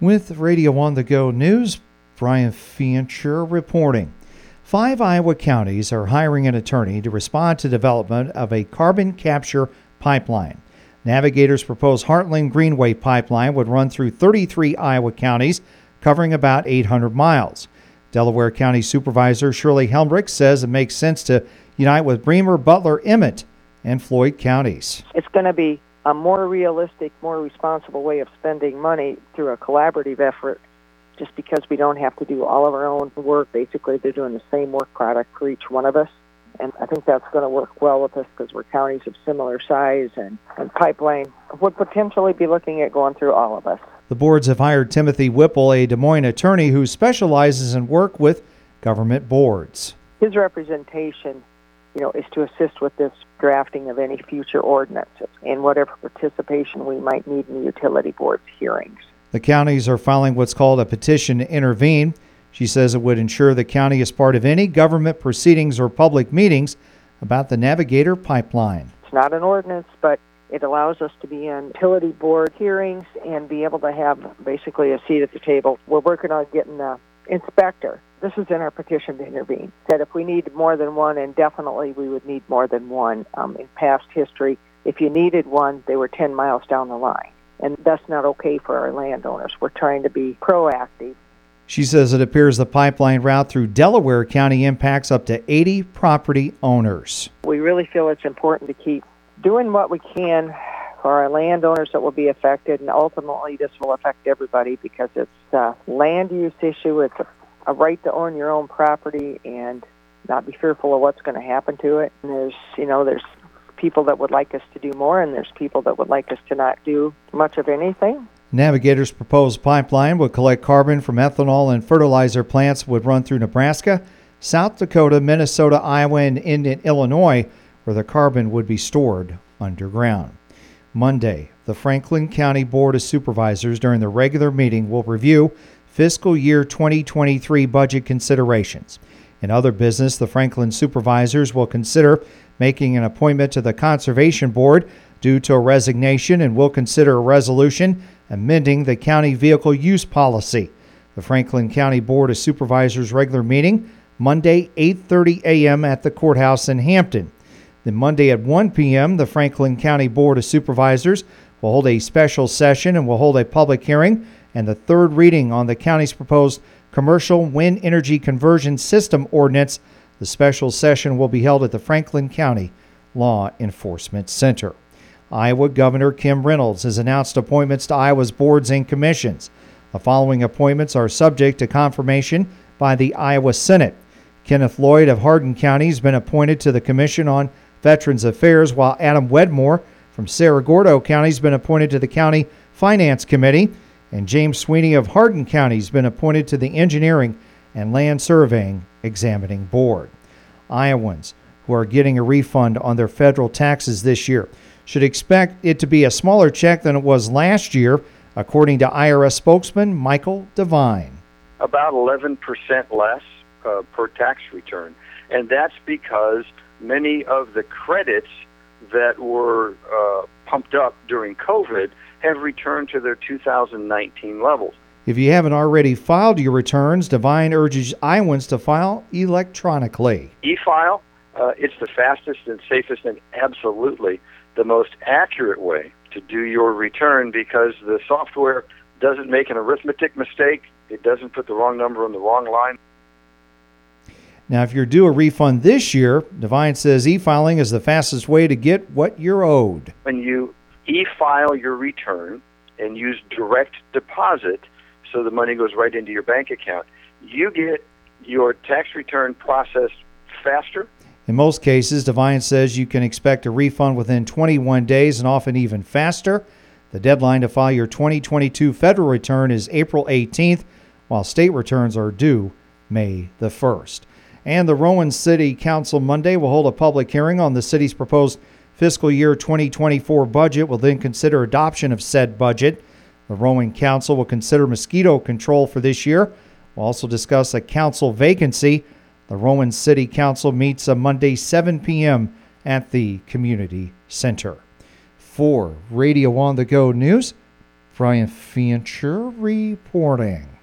With Radio on the Go News, Brian Fancher reporting. Five Iowa counties are hiring an attorney to respond to development of a carbon capture pipeline. Navigators' proposed Heartland Greenway pipeline would run through 33 Iowa counties, covering about 800 miles. Delaware County Supervisor Shirley Helmrich says it makes sense to unite with Bremer, Butler, Emmet, and Floyd counties. It's going to be a more realistic, more responsible way of spending money through a collaborative effort just because we don't have to do all of our own work. Basically, they're doing the same work product for each one of us. And I think that's going to work well with us because we're counties of similar size and, and pipeline would potentially be looking at going through all of us. The boards have hired Timothy Whipple, a Des Moines attorney who specializes in work with government boards. His representation, you know, is to assist with this drafting of any future ordinances and whatever participation we might need in the utility board's hearings. The counties are filing what's called a petition to intervene. She says it would ensure the county is part of any government proceedings or public meetings about the Navigator pipeline. It's not an ordinance, but it allows us to be in utility board hearings and be able to have basically a seat at the table. We're working on getting the inspector. This is in our petition to intervene. That if we need more than one, and definitely we would need more than one. Um, in past history, if you needed one, they were 10 miles down the line and that's not okay for our landowners. We're trying to be proactive. She says it appears the pipeline route through Delaware County impacts up to 80 property owners. We really feel it's important to keep doing what we can for our landowners that will be affected, and ultimately this will affect everybody because it's a land use issue. It's a, a right to own your own property and not be fearful of what's going to happen to it. And there's, you know, there's people that would like us to do more, and there's people that would like us to not do much of anything. Navigator's proposed pipeline would collect carbon from ethanol and fertilizer plants would run through Nebraska, South Dakota, Minnesota, Iowa, and in Illinois, where the carbon would be stored underground. Monday, the Franklin County Board of Supervisors during the regular meeting will review fiscal year 2023 budget considerations. In other business, the Franklin supervisors will consider making an appointment to the Conservation Board due to a resignation and will consider a resolution amending the county vehicle use policy. The Franklin County Board of Supervisors regular meeting Monday 8:30 a.m. at the courthouse in Hampton. Then Monday at 1 p.m., the Franklin County Board of Supervisors will hold a special session and will hold a public hearing and the third reading on the county's proposed commercial wind energy conversion system ordinance the special session will be held at the Franklin County Law Enforcement Center. Iowa Governor Kim Reynolds has announced appointments to Iowa's boards and commissions. The following appointments are subject to confirmation by the Iowa Senate. Kenneth Lloyd of Hardin County has been appointed to the Commission on Veterans Affairs, while Adam Wedmore from Cerro Gordo County has been appointed to the County Finance Committee, and James Sweeney of Hardin County has been appointed to the Engineering and Land Surveying Examining Board. Iowans who are getting a refund on their federal taxes this year should expect it to be a smaller check than it was last year, according to IRS spokesman Michael Devine. About 11% less uh, per tax return. And that's because many of the credits that were uh, pumped up during COVID have returned to their 2019 levels. If you haven't already filed your returns, Devine urges Iowans to file electronically. E file, uh, it's the fastest and safest and absolutely the most accurate way to do your return because the software doesn't make an arithmetic mistake, it doesn't put the wrong number on the wrong line. Now, if you're due a refund this year, Devine says e filing is the fastest way to get what you're owed. When you e file your return and use direct deposit, so the money goes right into your bank account. You get your tax return processed faster. In most cases, Devine says you can expect a refund within 21 days and often even faster. The deadline to file your 2022 federal return is April 18th, while state returns are due May the 1st. And the Rowan City Council Monday will hold a public hearing on the city's proposed fiscal year 2024 budget. Will then consider adoption of said budget. The Rowan Council will consider mosquito control for this year. We'll also discuss a council vacancy. The Rowan City Council meets on Monday, 7 p.m. at the Community Center. For Radio on the Go News, Brian Fancher reporting.